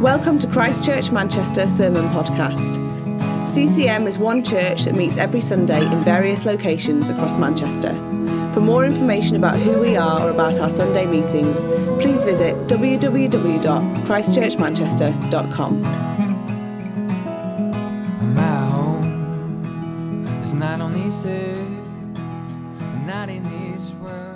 Welcome to Christchurch Manchester Sermon Podcast. CCM is one church that meets every Sunday in various locations across Manchester. For more information about who we are or about our Sunday meetings, please visit www.christchurchmanchester.com. My home is not on this earth, not in this world.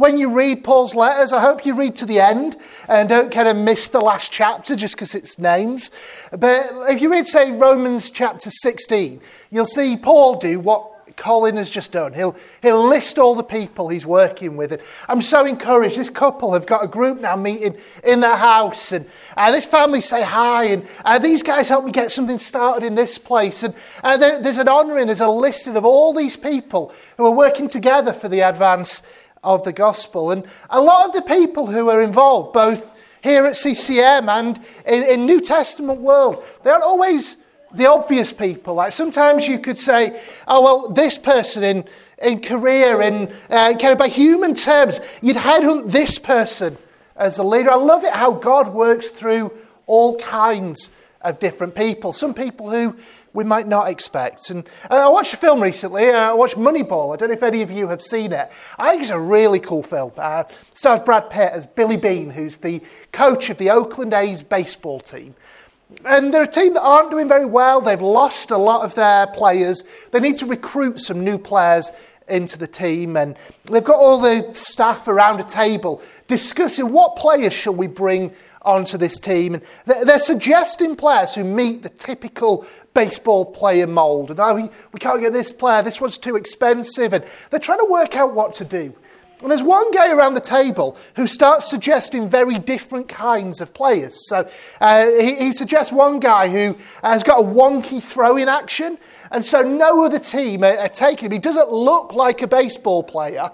when you read Paul's letters, I hope you read to the end and don't kind of miss the last chapter just because it's names. But if you read, say, Romans chapter 16, you'll see Paul do what Colin has just done. He'll, he'll list all the people he's working with. And I'm so encouraged. This couple have got a group now meeting in their house. And uh, this family say hi. And uh, these guys help me get something started in this place. And uh, there, there's an honouring, there's a listing of all these people who are working together for the advance of the gospel. And a lot of the people who are involved, both here at CCM and in, in New Testament world, they aren't always the obvious people. Like sometimes you could say, oh, well, this person in, in career, in uh, kind of by human terms, you'd headhunt this person as a leader. I love it how God works through all kinds of different people. Some people who we might not expect. And uh, I watched a film recently. Uh, I watched Moneyball. I don't know if any of you have seen it. I think it's a really cool film. Uh, stars Brad Pitt as Billy Beane, who's the coach of the Oakland A's baseball team. And they're a team that aren't doing very well. They've lost a lot of their players. They need to recruit some new players into the team. And they've got all the staff around a table discussing what players shall we bring onto this team. And they're suggesting players who meet the typical baseball player mould. And oh, we, we can't get this player, this one's too expensive. And they're trying to work out what to do. And there's one guy around the table who starts suggesting very different kinds of players. So uh, he, he, suggests one guy who has got a wonky throwing action, and so no other team are, are taking him. He doesn't look like a baseball player.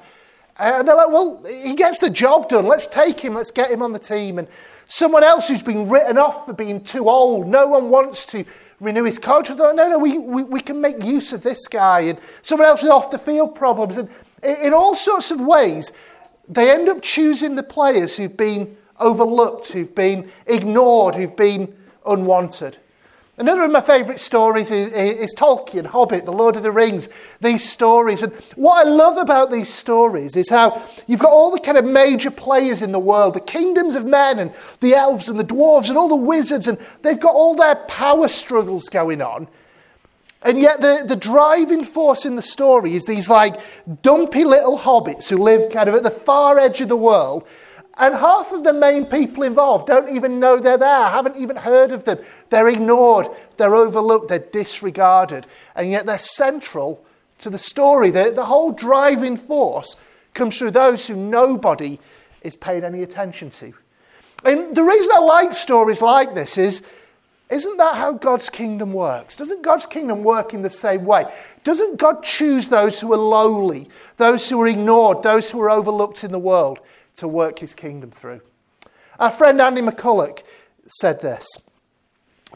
And they're like, well, he gets the job done. Let's take him. Let's get him on the team. And someone else who's been written off for being too old. No one wants to renew his contract. No, no, we, we, we can make use of this guy. And someone else with off the field problems. And in all sorts of ways, they end up choosing the players who've been overlooked, who've been ignored, who've been unwanted. Another of my favourite stories is, is, Tolkien, Hobbit, The Lord of the Rings, these stories. And what I love about these stories is how you've got all the kind of major players in the world, the kingdoms of men and the elves and the dwarves and all the wizards, and they've got all their power struggles going on. And yet, the, the driving force in the story is these like dumpy little hobbits who live kind of at the far edge of the world and half of the main people involved don't even know they're there, haven't even heard of them. They're ignored, they're overlooked, they're disregarded. And yet they're central to the story. The, the whole driving force comes through those who nobody is paying any attention to. And the reason I like stories like this is isn't that how God's kingdom works? Doesn't God's kingdom work in the same way? Doesn't God choose those who are lowly, those who are ignored, those who are overlooked in the world? To work his kingdom through. Our friend Andy McCulloch said this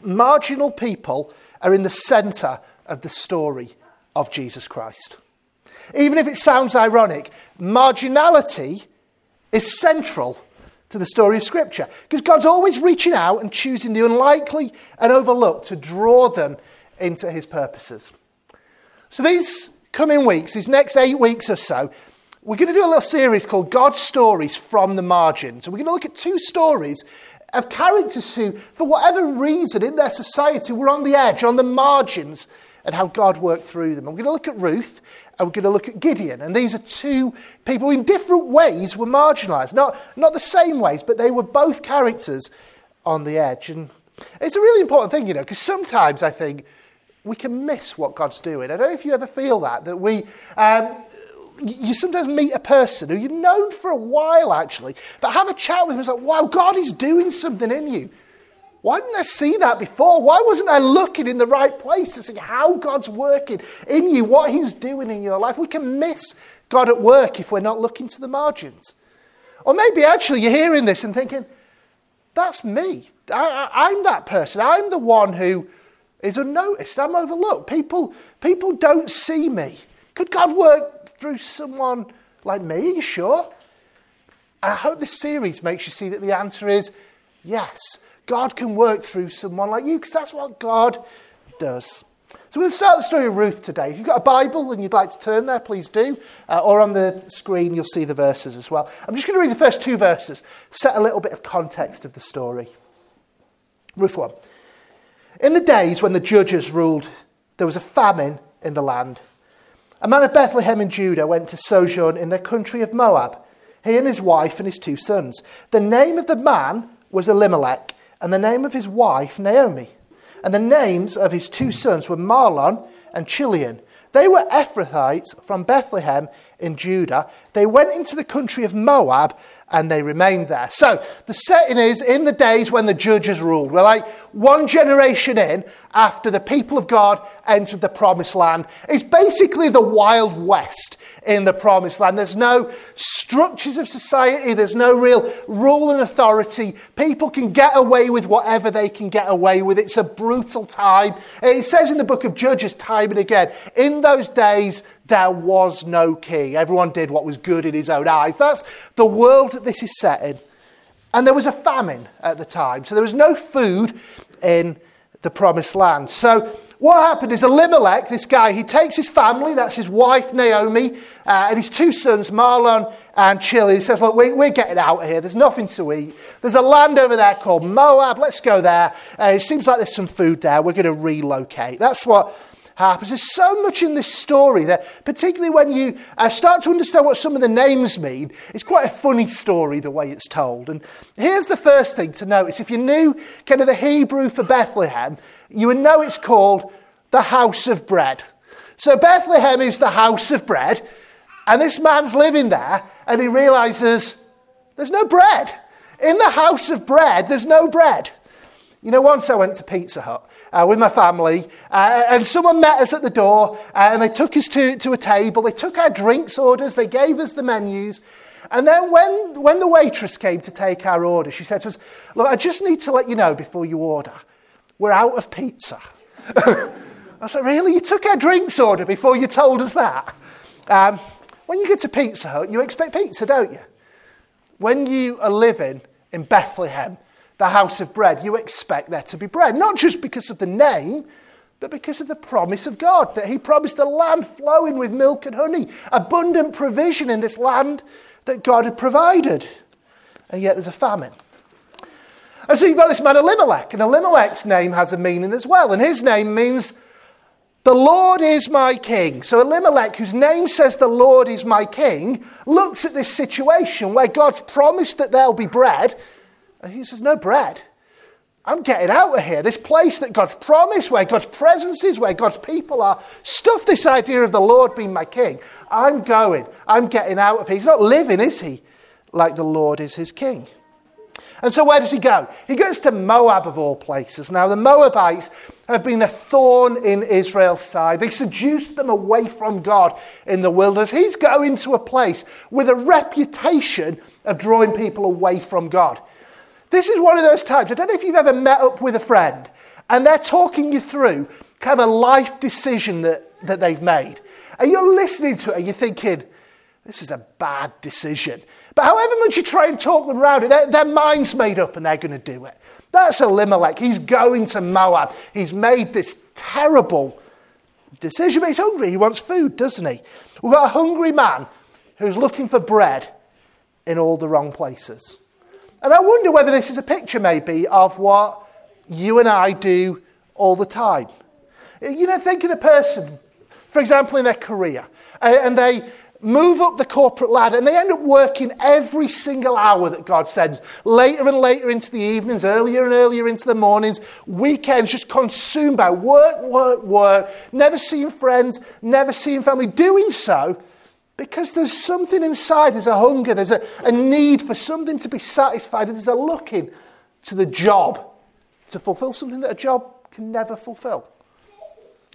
Marginal people are in the centre of the story of Jesus Christ. Even if it sounds ironic, marginality is central to the story of Scripture because God's always reaching out and choosing the unlikely and overlooked to draw them into his purposes. So, these coming weeks, these next eight weeks or so, we're going to do a little series called God's Stories from the Margins. And we're going to look at two stories of characters who, for whatever reason in their society, were on the edge, on the margins, and how God worked through them. We're going to look at Ruth and we're going to look at Gideon. And these are two people who, in different ways, were marginalized. Not, not the same ways, but they were both characters on the edge. And it's a really important thing, you know, because sometimes I think we can miss what God's doing. I don't know if you ever feel that, that we. Um, you sometimes meet a person who you've known for a while actually, but have a chat with them. It's like, wow, God is doing something in you. Why didn't I see that before? Why wasn't I looking in the right place to see how God's working in you, what He's doing in your life? We can miss God at work if we're not looking to the margins. Or maybe actually you're hearing this and thinking, that's me. I, am that person. I'm the one who is unnoticed. I'm overlooked. People, people don't see me. Could God work through someone like me? You sure? And I hope this series makes you see that the answer is yes. God can work through someone like you because that's what God does. So we're going to start the story of Ruth today. If you've got a Bible and you'd like to turn there, please do. Uh, or on the screen, you'll see the verses as well. I'm just going to read the first two verses, set a little bit of context of the story. Ruth 1. In the days when the judges ruled, there was a famine in the land. A man of Bethlehem in Judah went to sojourn in the country of Moab, he and his wife and his two sons. The name of the man was Elimelech, and the name of his wife Naomi. And the names of his two sons were Mahlon and Chilion. They were Ephrathites from Bethlehem in Judah. They went into the country of Moab and they remained there. So the setting is in the days when the judges ruled. We're like one generation in after the people of God entered the promised land. It's basically the Wild West in the promised land. There's no structures of society, there's no real rule and authority. People can get away with whatever they can get away with. It's a brutal time. It says in the book of Judges time and again, in those days there was no king. Everyone did what was good in his own eyes. That's the world that this is set in. And there was a famine at the time, so there was no food in the promised land. So what happened is Elimelech, this guy, he takes his family, that's his wife Naomi, uh, and his two sons, Mahlon and Chilion. He says, Look, we, we're getting out of here. There's nothing to eat. There's a land over there called Moab. Let's go there. Uh, it seems like there's some food there. We're going to relocate. That's what happens. There's so much in this story that, particularly when you uh, start to understand what some of the names mean, it's quite a funny story the way it's told. And here's the first thing to notice if you knew kind of the Hebrew for Bethlehem, you would know it's called the house of bread. So Bethlehem is the house of bread, and this man's living there, and he realizes there's no bread. In the house of bread, there's no bread. You know, once I went to Pizza Hut uh, with my family, uh, and someone met us at the door, uh, and they took us to, to a table. They took our drinks orders, they gave us the menus. And then when, when the waitress came to take our order, she said to us, Look, I just need to let you know before you order, we're out of pizza. I said, Really? You took our drinks order before you told us that? Um, when you get to Pizza Hut, you expect pizza, don't you? When you are living in Bethlehem, the house of bread, you expect there to be bread. Not just because of the name, but because of the promise of God, that He promised a land flowing with milk and honey, abundant provision in this land that God had provided. And yet there's a famine. And so you've got this man Elimelech, and Elimelech's name has a meaning as well, and his name means the Lord is my king. So Elimelech, whose name says the Lord is my king, looks at this situation where God's promised that there'll be bread, and he says, No bread. I'm getting out of here. This place that God's promised, where God's presence is, where God's people are, stuff this idea of the Lord being my king. I'm going. I'm getting out of here. He's not living, is he? Like the Lord is his king. And so, where does he go? He goes to Moab, of all places. Now, the Moabites have been a thorn in Israel's side. They seduced them away from God in the wilderness. He's going to a place with a reputation of drawing people away from God. This is one of those times. I don't know if you've ever met up with a friend and they're talking you through kind of a life decision that, that they've made. And you're listening to it and you're thinking, this is a bad decision. But however much you try and talk them around it, their, their mind's made up and they're going to do it. That's Elimelech. He's going to Moab. He's made this terrible decision, but he's hungry. He wants food, doesn't he? We've got a hungry man who's looking for bread in all the wrong places. And I wonder whether this is a picture, maybe, of what you and I do all the time. You know, think of the person, for example, in their career, and they move up the corporate ladder and they end up working every single hour that God sends, later and later into the evenings, earlier and earlier into the mornings, weekends, just consumed by work, work, work, never seeing friends, never seeing family, doing so because there's something inside, there's a hunger, there's a, a need for something to be satisfied, there's a looking to the job to fulfill something that a job can never fulfill.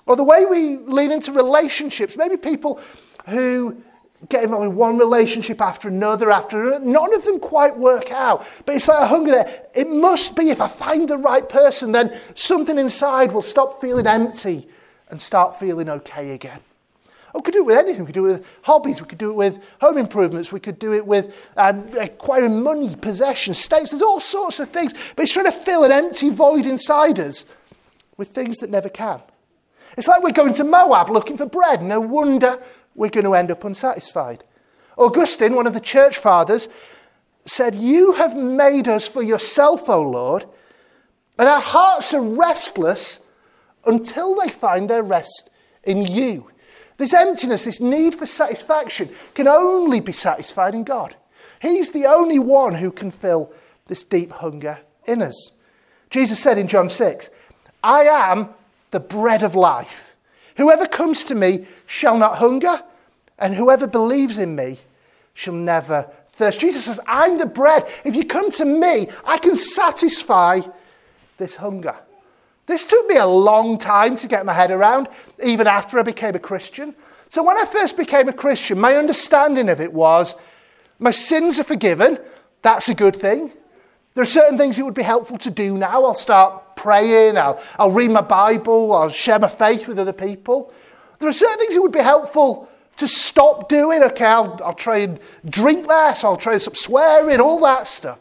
Or the way we lean into relationships, maybe people who get involved in one relationship after another after another. None of them quite work out. But it's like a hunger there. It must be if I find the right person, then something inside will stop feeling empty and start feeling okay again. We could do it with anything. We could do it with hobbies. We could do it with home improvements. We could do it with um, acquiring money, possessions, states. There's all sorts of things. But it's trying to fill an empty void inside us with things that never can. It's like we're going to Moab looking for bread. No wonder we're going to end up unsatisfied. Augustine, one of the church fathers, said, You have made us for yourself, O Lord, and our hearts are restless until they find their rest in you. This emptiness, this need for satisfaction, can only be satisfied in God. He's the only one who can fill this deep hunger in us. Jesus said in John 6, I am the bread of life. Whoever comes to me shall not hunger, and whoever believes in me shall never thirst. Jesus says, I'm the bread. If you come to me, I can satisfy this hunger. This took me a long time to get my head around, even after I became a Christian. So when I first became a Christian, my understanding of it was my sins are forgiven. That's a good thing. There are certain things it would be helpful to do now. I'll start praying, I'll, I'll read my Bible, I'll share my faith with other people. There are certain things it would be helpful to stop doing. Okay, I'll, I'll try and drink less, I'll try and stop swearing, all that stuff.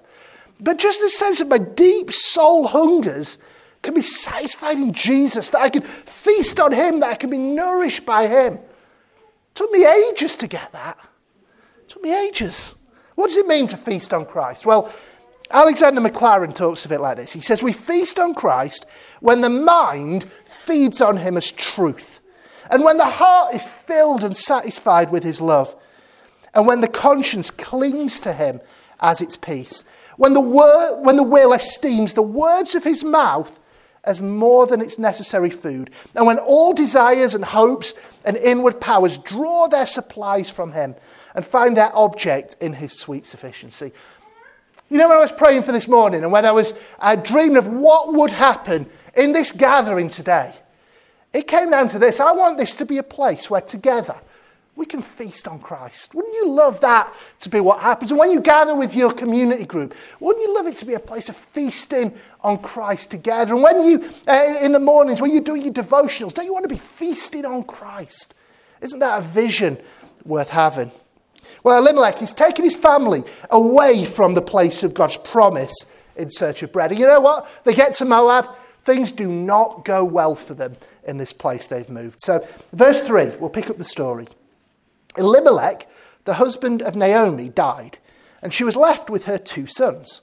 But just the sense of my deep soul hungers can be satisfied in Jesus, that I can feast on Him, that I can be nourished by Him. It took me ages to get that. It took me ages. What does it mean to feast on Christ? Well, Alexander Maclaren talks of it like this. He says, We feast on Christ when the mind feeds on Him as truth, and when the heart is filled and satisfied with His love, and when the conscience clings to Him as its peace, when the, wor- when the will esteems the words of His mouth as more than its necessary food, and when all desires and hopes and inward powers draw their supplies from Him and find their object in His sweet sufficiency. You know, when I was praying for this morning and when I was uh, dreaming of what would happen in this gathering today, it came down to this. I want this to be a place where together we can feast on Christ. Wouldn't you love that to be what happens? And when you gather with your community group, wouldn't you love it to be a place of feasting on Christ together? And when you, uh, in the mornings, when you're doing your devotionals, don't you want to be feasting on Christ? Isn't that a vision worth having? Well, Elimelech, he's taken his family away from the place of God's promise in search of bread. And you know what? They get to Moab, things do not go well for them in this place they've moved. So, verse 3, we'll pick up the story. Elimelech, the husband of Naomi, died, and she was left with her two sons.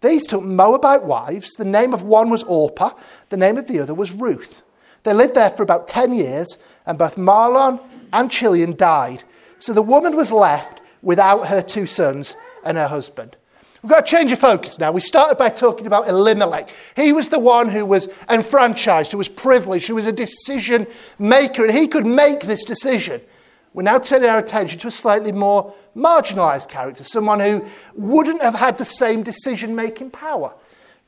These took Moabite wives. The name of one was Orpah, the name of the other was Ruth. They lived there for about 10 years, and both Mahlon and Chilion died. So the woman was left without her two sons and her husband. We've got to change of focus now. We started by talking about Elimelech. He was the one who was enfranchised, who was privileged, who was a decision maker, and he could make this decision. We're now turning our attention to a slightly more marginalized character, someone who wouldn't have had the same decision making power.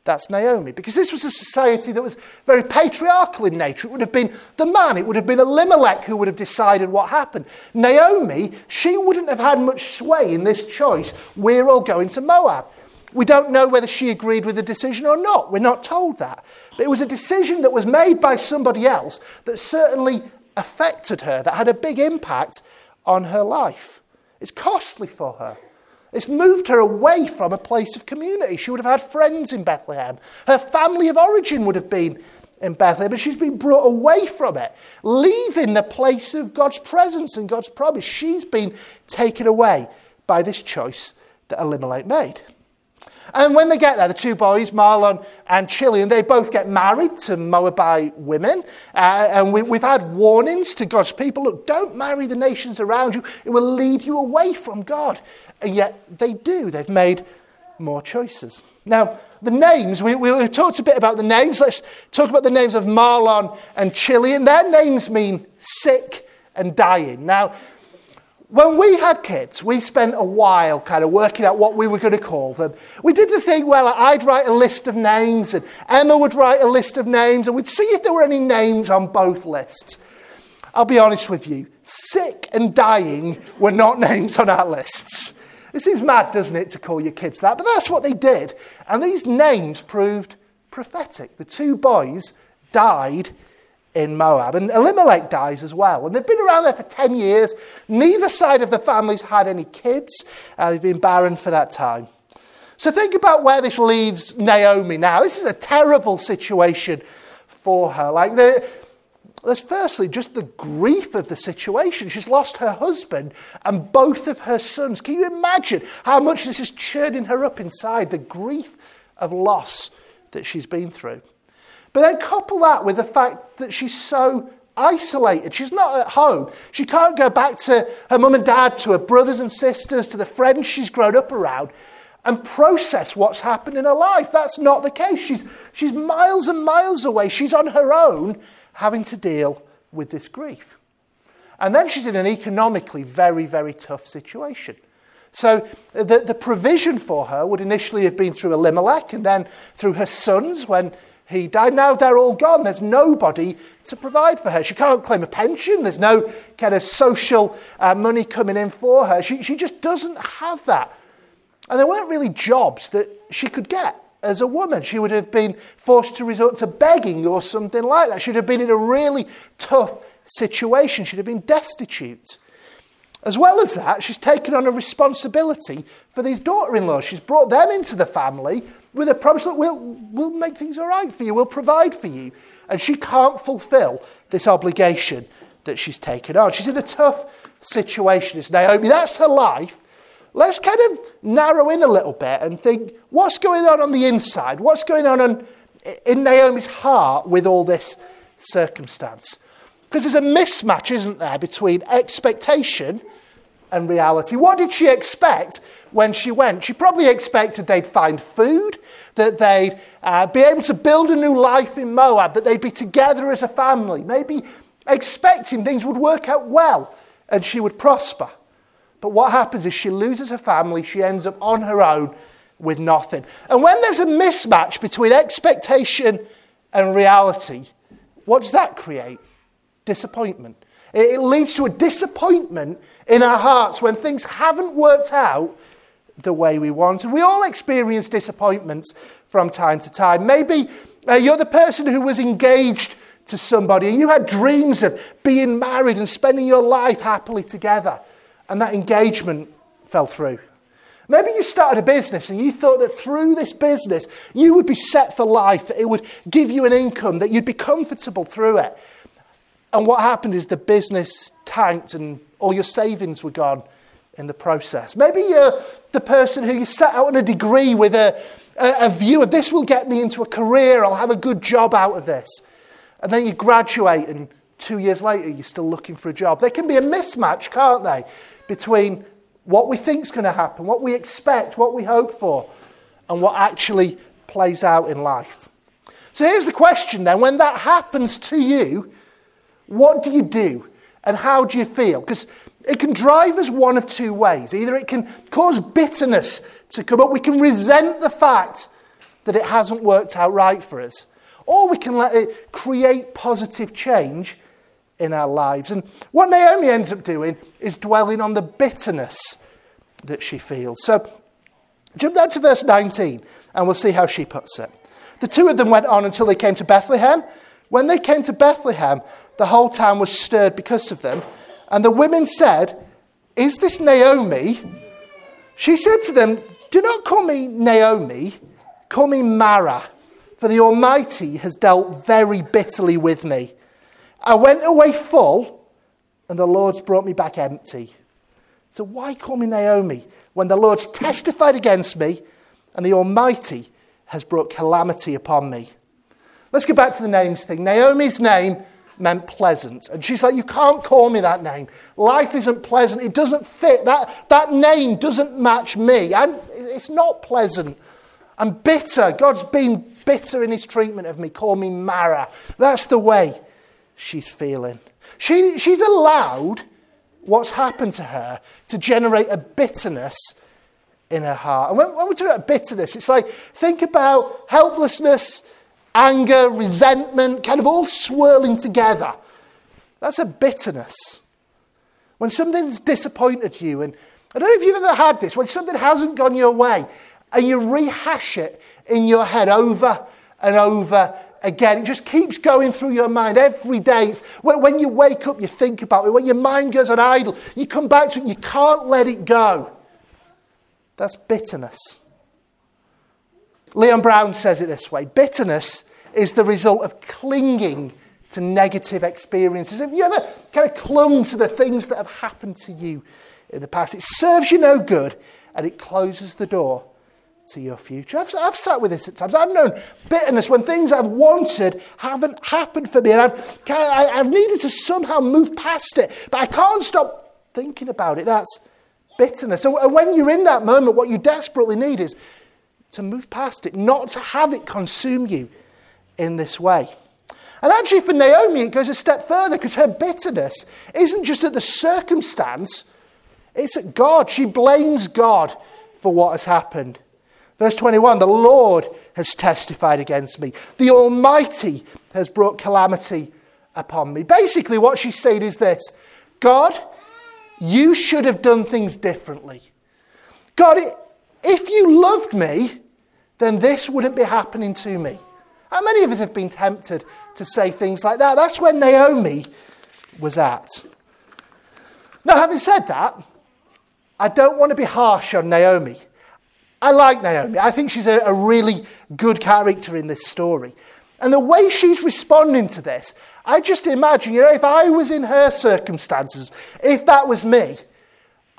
That's Naomi. Because this was a society that was very patriarchal in nature. It would have been the man, it would have been Elimelech who would have decided what happened. Naomi, she wouldn't have had much sway in this choice. We're all going to Moab. We don't know whether she agreed with the decision or not. We're not told that. But it was a decision that was made by somebody else that certainly affected her, that had a big impact on her life. It's costly for her. It's moved her away from a place of community. She would have had friends in Bethlehem. Her family of origin would have been in Bethlehem, but she's been brought away from it, leaving the place of God's presence and God's promise. She's been taken away by this choice that Elimelech made. And when they get there, the two boys, Mahlon and Chilion, they both get married to Moabite women. Uh, and we, we've had warnings to God's people look, don't marry the nations around you, it will lead you away from God. And yet they do. They've made more choices. Now, the names, we, we, have talked a bit about the names. Let's talk about the names of Mahlon and Chilion. Their names mean sick and dying. Now, when we had kids, we spent a while kind of working out what we were going to call them. We did the thing where I'd write a list of names and Emma would write a list of names and we'd see if there were any names on both lists. I'll be honest with you, sick and dying were not names on our lists. It seems mad, doesn't it, to call your kids that? But that's what they did. And these names proved prophetic. The two boys died in Moab. And Elimelech dies as well. And they've been around there for 10 years. Neither side of the family's had any kids. Uh, they've been barren for that time. So think about where this leaves Naomi now. This is a terrible situation for her. Like the, there's firstly just the grief of the situation. She's lost her husband and both of her sons. Can you imagine how much this is churning her up inside? The grief of loss that she's been through. But then couple that with the fact that she's so isolated. She's not at home. She can't go back to her mum and dad, to her brothers and sisters, to the friends she's grown up around and process what's happened in her life. That's not the case. She's, she's miles and miles away. She's on her own having to deal with this grief. And then she's in an economically very, very tough situation. So the, the provision for her would initially have been through Elimelech and then through her sons when he died. Now they're all gone. There's nobody to provide for her. She can't claim a pension. There's no kind of social uh, money coming in for her. She, she just doesn't have that. And there weren't really jobs that she could get as a woman. She would have been forced to resort to begging or something like that. She'd have been in a really tough situation. She'd have been destitute. As well as that, she's taken on a responsibility for these daughter in laws. She's brought them into the family with a promise that we'll, we'll make things all right for you, we'll provide for you. And she can't fulfill this obligation that she's taken on. She's in a tough situation. It's Naomi, that's her life. Let's kind of narrow in a little bit and think what's going on on the inside? What's going on in Naomi's heart with all this circumstance? Because there's a mismatch, isn't there, between expectation and reality. What did she expect when she went? She probably expected they'd find food, that they'd uh, be able to build a new life in Moab, that they'd be together as a family, maybe expecting things would work out well and she would prosper. But what happens is she loses her family, she ends up on her own with nothing. And when there's a mismatch between expectation and reality, what does that create? Disappointment. It leads to a disappointment in our hearts when things haven't worked out the way we want. We all experience disappointments from time to time. Maybe uh, you're the person who was engaged to somebody and you had dreams of being married and spending your life happily together, and that engagement fell through. Maybe you started a business and you thought that through this business you would be set for life, that it would give you an income, that you'd be comfortable through it. And what happened is the business tanked and all your savings were gone in the process. Maybe you're the person who you set out on a degree with a, a, a, view of this will get me into a career, I'll have a good job out of this. And then you graduate, and two years later, you're still looking for a job. There can be a mismatch, can't they, between what we think is going to happen, what we expect, what we hope for, and what actually plays out in life. So here's the question then when that happens to you, what do you do? And how do you feel? Because it can drive us one of two ways. Either it can cause bitterness to come up, we can resent the fact that it hasn't worked out right for us, or we can let it create positive change in our lives. And what Naomi ends up doing is dwelling on the bitterness that she feels. So jump down to verse 19 and we'll see how she puts it. The two of them went on until they came to Bethlehem. When they came to Bethlehem, the whole town was stirred because of them. And the women said, Is this Naomi? She said to them, Do not call me Naomi, call me Mara, for the Almighty has dealt very bitterly with me. I went away full, and the Lord's brought me back empty. So why call me Naomi when the Lord's testified against me and the Almighty has brought calamity upon me? Let's go back to the names thing. Naomi's name meant pleasant. And she's like, You can't call me that name. Life isn't pleasant. It doesn't fit. That, that name doesn't match me. And it's not pleasant. I'm bitter. God's been bitter in his treatment of me. Call me Mara. That's the way she's feeling. She, she's allowed what's happened to her to generate a bitterness in her heart. And when, when we talk about bitterness, it's like think about helplessness anger, resentment, kind of all swirling together. That's a bitterness. When something's disappointed you, and I don't know if you've ever had this, when something hasn't gone your way, and you rehash it in your head over and over again. It just keeps going through your mind every day. When, you wake up, you think about it. When your mind goes on idle, you come back to it you can't let it go. That's bitterness. Leon Brown says it this way bitterness is the result of clinging to negative experiences. Have you ever kind of clung to the things that have happened to you in the past? It serves you no good and it closes the door to your future. I've, I've sat with this at times. I've known bitterness when things I've wanted haven't happened for me and I've, I, I've needed to somehow move past it, but I can't stop thinking about it. That's bitterness. And uh, when you're in that moment, what you desperately need is to move past it, not to have it consume you in this way. And actually, for Naomi, it goes a step further because her bitterness isn't just at the circumstance, it's at God. She blames God for what has happened. Verse 21 The Lord has testified against me, the Almighty has brought calamity upon me. Basically, what she's saying is this God, you should have done things differently. God, if you loved me, then this wouldn't be happening to me. How many of us have been tempted to say things like that? That's where Naomi was at. Now, having said that, I don't want to be harsh on Naomi. I like Naomi. I think she's a, a really good character in this story. And the way she's responding to this, I just imagine, you know, if I was in her circumstances, if that was me,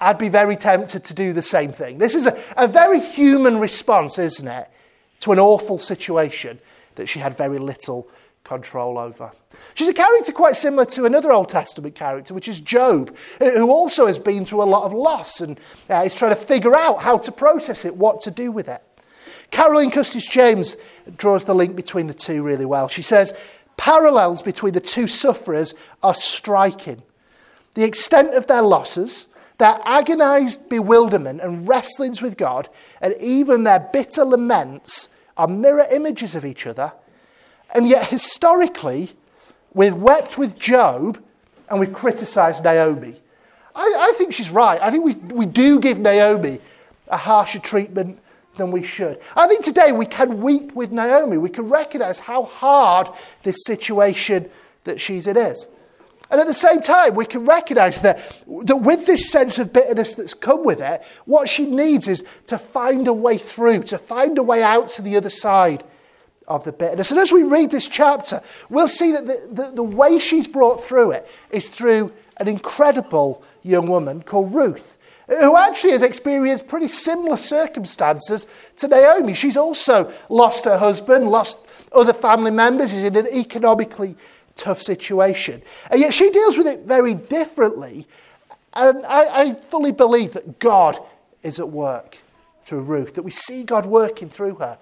I'd be very tempted to do the same thing. This is a, a very human response, isn't it, to an awful situation that she had very little control over. She's a character quite similar to another Old Testament character, which is Job, who also has been through a lot of loss and uh, is trying to figure out how to process it, what to do with it. Caroline Custis James draws the link between the two really well. She says, Parallels between the two sufferers are striking. The extent of their losses, their agonized bewilderment and wrestlings with God, and even their bitter laments are mirror images of each other. And yet, historically, we've wept with Job and we've criticized Naomi. I, I think she's right. I think we, we do give Naomi a harsher treatment than we should. I think today we can weep with Naomi. We can recognize how hard this situation that she's in is. And at the same time, we can recognize that, that with this sense of bitterness that's come with it, what she needs is to find a way through, to find a way out to the other side of the bitterness. And as we read this chapter, we'll see that the, the, the way she's brought through it is through an incredible young woman called Ruth who actually has experienced pretty similar circumstances to Naomi. She's also lost her husband, lost other family members, is in an economically tough situation. And yet she deals with it very differently. And I, I fully believe that God is at work through Ruth, that we see God working through her.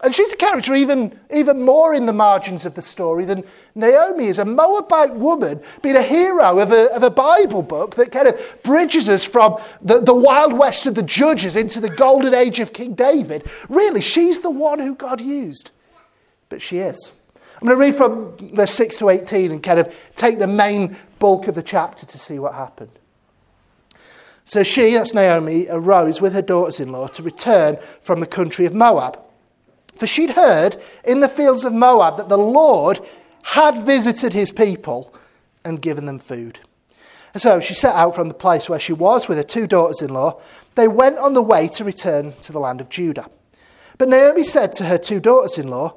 And she's a character even, even more in the margins of the story than Naomi is. A Moabite woman being a hero of a, of a Bible book that kind of bridges us from the, the wild west of the judges into the golden age of King David. Really, she's the one who God used. But she is. I'm going to read from verse 6 to 18 and kind of take the main bulk of the chapter to see what happened. So she, that's Naomi, arose with her daughters in law to return from the country of Moab. For she'd heard in the fields of Moab that the Lord had visited his people and given them food. And so she set out from the place where she was with her two daughters in law. They went on the way to return to the land of Judah. But Naomi said to her two daughters in law,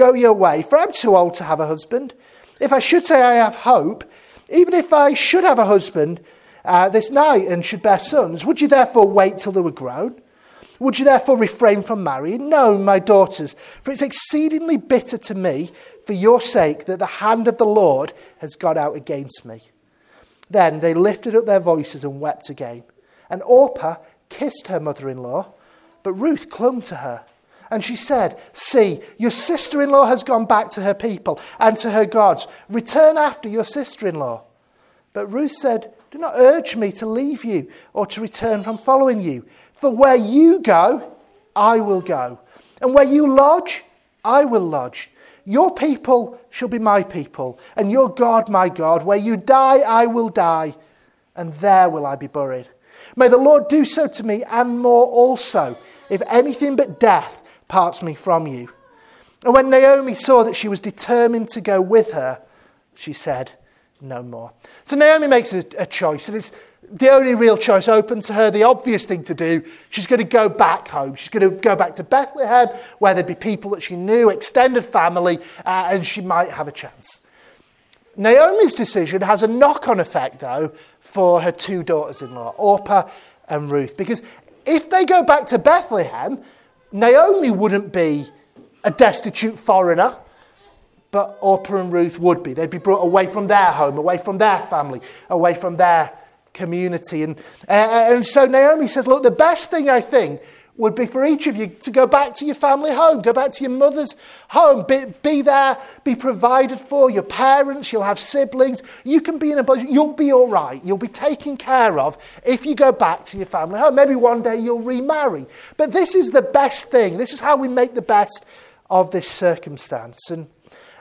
Go your way, for I'm too old to have a husband. If I should say I have hope, even if I should have a husband uh, this night and should bear sons, would you therefore wait till they were grown? Would you therefore refrain from marrying? No, my daughters, for it's exceedingly bitter to me for your sake that the hand of the Lord has gone out against me. Then they lifted up their voices and wept again. And Orpah kissed her mother in law, but Ruth clung to her. And she said, See, your sister in law has gone back to her people and to her gods. Return after your sister in law. But Ruth said, Do not urge me to leave you or to return from following you. For where you go, I will go. And where you lodge, I will lodge. Your people shall be my people, and your God my God. Where you die, I will die, and there will I be buried. May the Lord do so to me and more also, if anything but death parts me from you. And when Naomi saw that she was determined to go with her, she said, No more. So Naomi makes a, a choice, and it's the only real choice open to her, the obvious thing to do. She's going to go back home. She's going to go back to Bethlehem, where there'd be people that she knew, extended family, uh, and she might have a chance. Naomi's decision has a knock on effect, though, for her two daughters in law, Orpah and Ruth, because if they go back to Bethlehem, Naomi wouldn't be a destitute foreigner, but Orpah and Ruth would be. They'd be brought away from their home, away from their family, away from their community. And, uh, and so Naomi says, Look, the best thing I think would be for each of you to go back to your family home, go back to your mother's home, be, be there, be provided for, your parents, you'll have siblings, you can be in a budget, you'll be all right, you'll be taken care of if you go back to your family home. Maybe one day you'll remarry. But this is the best thing, this is how we make the best of this circumstance. And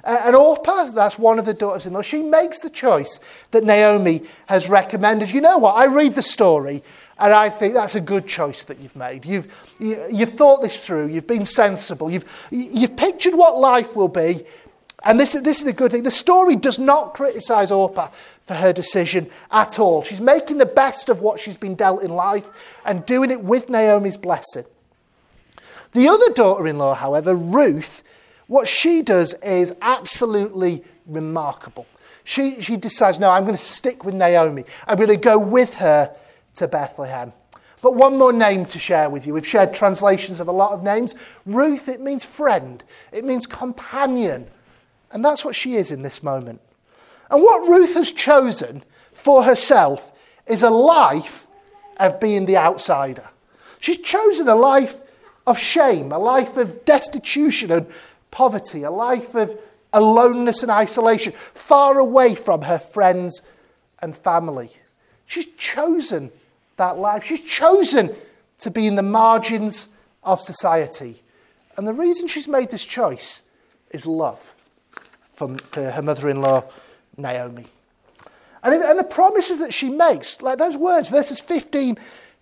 uh, and Orpah, that's one of the daughters in law, she makes the choice that Naomi has recommended. You know what? I read the story and I think that's a good choice that you've made. You've, you, have you have thought this through, you've been sensible, you've, you've pictured what life will be. And this, this is a good thing. The story does not criticise Orpah for her decision at all. She's making the best of what she's been dealt in life and doing it with Naomi's blessing. The other daughter in law, however, Ruth, what she does is absolutely remarkable. She, she decides, no, I'm going to stick with Naomi. I'm going to go with her to Bethlehem. But one more name to share with you. We've shared translations of a lot of names. Ruth, it means friend, it means companion. And that's what she is in this moment. And what Ruth has chosen for herself is a life of being the outsider. She's chosen a life of shame, a life of destitution and poverty, a life of aloneness and isolation, far away from her friends and family. She's chosen that life. She's chosen to be in the margins of society. And the reason she's made this choice is love for, for her mother in law, Naomi. And, and the promises that she makes, like those words, verses 15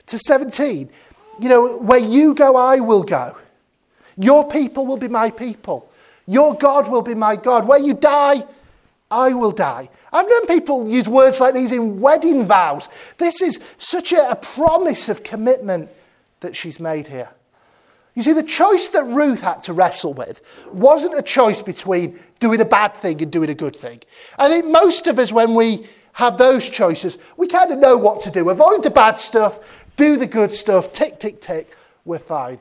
to 17, you know, where you go, I will go. Your people will be my people. Your God will be my God. Where you die, I will die. I've known people use words like these in wedding vows. This is such a, a promise of commitment that she's made here. You see, the choice that Ruth had to wrestle with wasn't a choice between doing a bad thing and doing a good thing. I think most of us, when we have those choices, we kind of know what to do. Avoid the bad stuff, do the good stuff, tick, tick, tick, we're fine.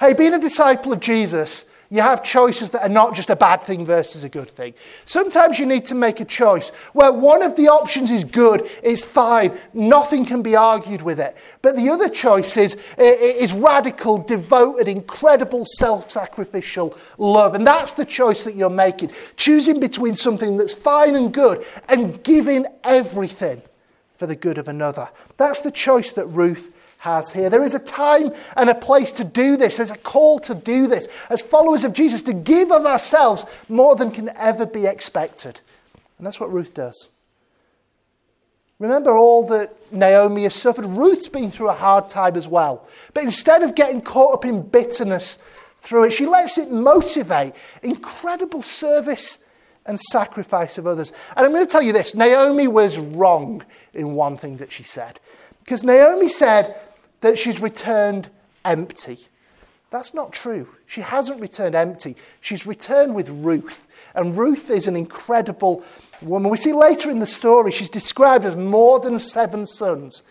Hey, being a disciple of Jesus, you have choices that are not just a bad thing versus a good thing. Sometimes you need to make a choice where one of the options is good, it's fine, nothing can be argued with it. But the other choice is, is radical, devoted, incredible self sacrificial love. And that's the choice that you're making. Choosing between something that's fine and good and giving everything for the good of another. That's the choice that Ruth has here. There is a time and a place to do this. There's a call to do this as followers of Jesus, to give of ourselves more than can ever be expected. And that's what Ruth does. Remember all that Naomi has suffered. Ruth's been through a hard time as well. But instead of getting caught up in bitterness through it, she lets it motivate incredible service and sacrifice of others. And I'm going to tell you this Naomi was wrong in one thing that she said. Because Naomi said that she's returned empty. That's not true. She hasn't returned empty. She's returned with Ruth. And Ruth is an incredible woman. We see later in the story, she's described as more than seven sons.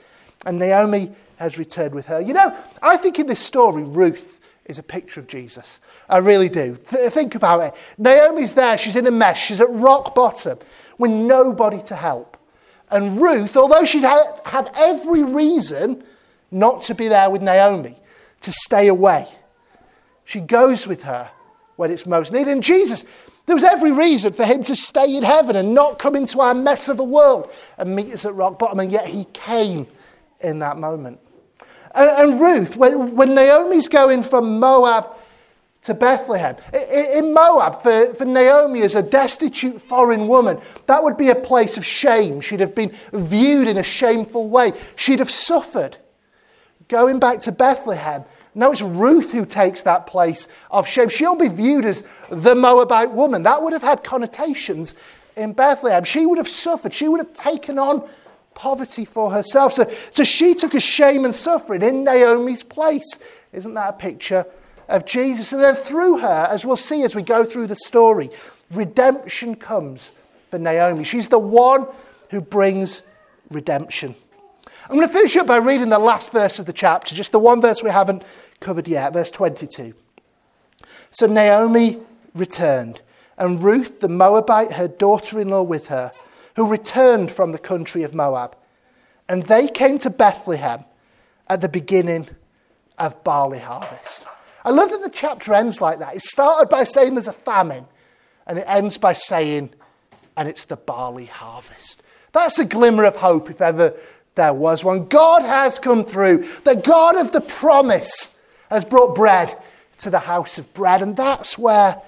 And Naomi has returned with her. You know, I think in this story, Ruth is a picture of Jesus. I really do. Th- think about it. Naomi's there, she's in a mess, she's at rock bottom with nobody to help. And Ruth, although she had, had every reason not to be there with Naomi, to stay away. She goes with her when it's most needed. And Jesus, there was every reason for him to stay in heaven and not come into our mess of a world and meet us at rock bottom, and yet he came in that moment. And, and Ruth, when, when Naomi's going from Moab to Bethlehem. In Moab, for, for Naomi as a destitute foreign woman, that would be a place of shame. She'd have been viewed in a shameful way. She'd have suffered. Going back to Bethlehem, now it's Ruth who takes that place of shame. She'll be viewed as the Moabite woman. That would have had connotations in Bethlehem. She would have suffered. She would have taken on poverty for herself. So, so she took a shame and suffering in Naomi's place. Isn't that a picture of Jesus. And then through her, as we'll see as we go through the story, redemption comes for Naomi. She's the one who brings redemption. I'm going to finish up by reading the last verse of the chapter, just the one verse we haven't covered yet, verse 22. So Naomi returned, and Ruth the Moabite, her daughter in law, with her, who returned from the country of Moab. And they came to Bethlehem at the beginning of barley harvest. I love that the chapter ends like that. It started by saying there's a famine, and it ends by saying, and it's the barley harvest. That's a glimmer of hope, if ever there was one. God has come through. The God of the promise has brought bread to the house of bread, and that's where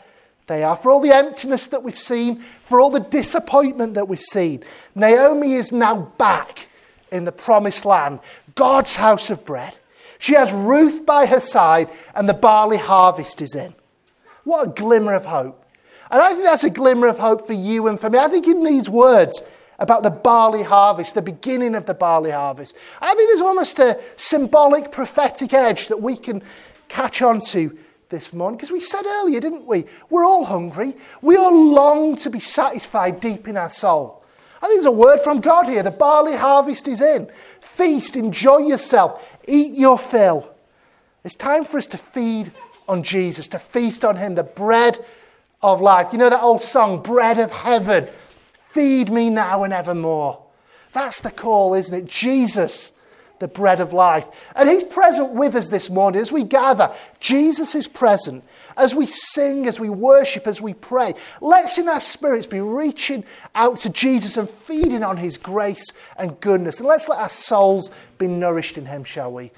they are. For all the emptiness that we've seen, for all the disappointment that we've seen, Naomi is now back in the promised land, God's house of bread. She has Ruth by her side, and the barley harvest is in. What a glimmer of hope. And I think that's a glimmer of hope for you and for me. I think in these words about the barley harvest, the beginning of the barley harvest, I think there's almost a symbolic prophetic edge that we can catch on to this morning. Because we said earlier, didn't we? We're all hungry. We all long to be satisfied deep in our soul. I think there's a word from God here. The barley harvest is in. Feast, enjoy yourself, eat your fill. It's time for us to feed on Jesus, to feast on Him, the bread of life. You know that old song, Bread of Heaven? Feed me now and evermore. That's the call, isn't it? Jesus, the bread of life. And He's present with us this morning as we gather. Jesus is present as we sing, as we worship, as we pray. Let's in our spirits be reaching out to Jesus and feeding on his grace and goodness. And let's let our souls be nourished in him, shall we?